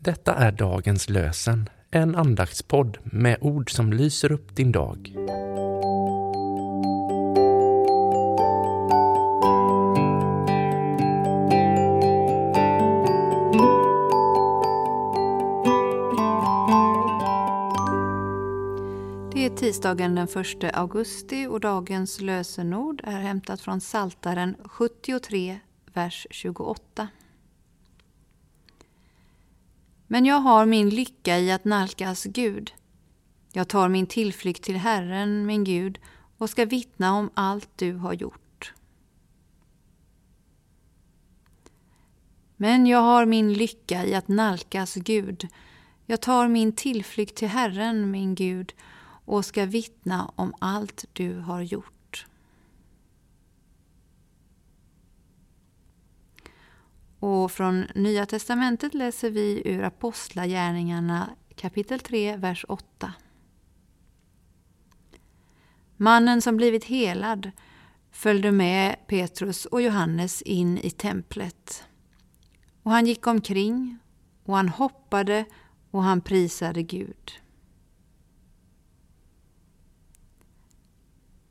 Detta är dagens lösen, en andaktspodd med ord som lyser upp din dag. Det är tisdagen den 1 augusti och dagens lösenord är hämtat från Saltaren 73, vers 28. Men jag har min lycka i att nalkas Gud. Jag tar min tillflykt till Herren, min Gud, och ska vittna om allt du har gjort. Men jag har min lycka i att nalkas Gud. Jag tar min tillflykt till Herren, min Gud, och ska vittna om allt du har gjort. Och från Nya testamentet läser vi ur Apostlagärningarna kapitel 3, vers 8. Mannen som blivit helad följde med Petrus och Johannes in i templet. Och han gick omkring och han hoppade och han prisade Gud.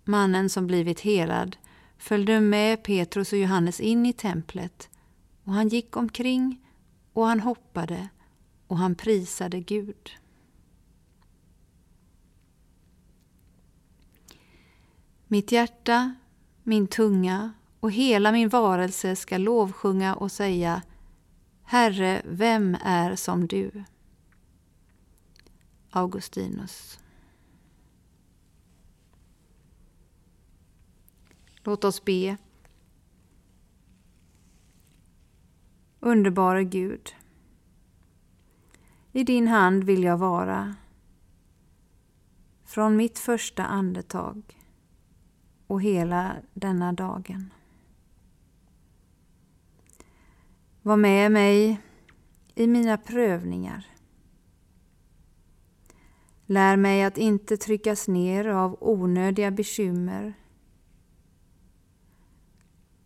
Mannen som blivit helad följde med Petrus och Johannes in i templet och han gick omkring och han hoppade och han prisade Gud. Mitt hjärta, min tunga och hela min varelse ska lovsjunga och säga Herre, vem är som du? Augustinus Låt oss be. Underbara Gud. I din hand vill jag vara. Från mitt första andetag och hela denna dagen. Var med mig i mina prövningar. Lär mig att inte tryckas ner av onödiga bekymmer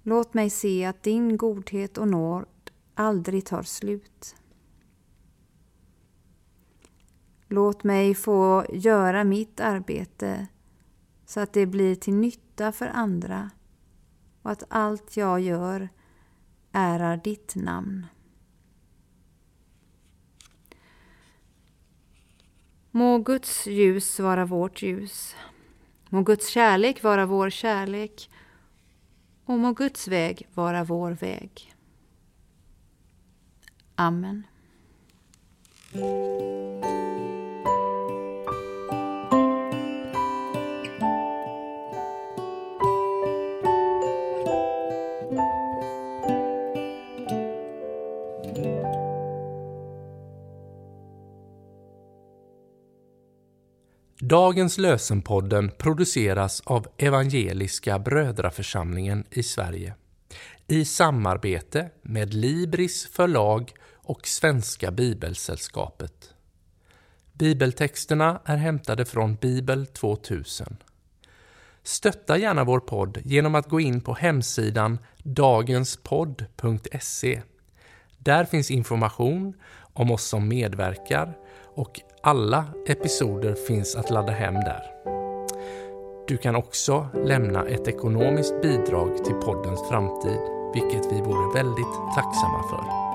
Låt mig se att din godhet och nåd aldrig tar slut. Låt mig få göra mitt arbete så att det blir till nytta för andra och att allt jag gör ärar ditt namn. Må Guds ljus vara vårt ljus. Må Guds kärlek vara vår kärlek och må Guds väg vara vår väg. Amen. Dagens lösenpodden produceras av Evangeliska Brödraförsamlingen i Sverige i samarbete med Libris förlag och Svenska Bibelsällskapet. Bibeltexterna är hämtade från Bibel 2000. Stötta gärna vår podd genom att gå in på hemsidan dagenspodd.se. Där finns information om oss som medverkar och alla episoder finns att ladda hem där. Du kan också lämna ett ekonomiskt bidrag till poddens framtid, vilket vi vore väldigt tacksamma för.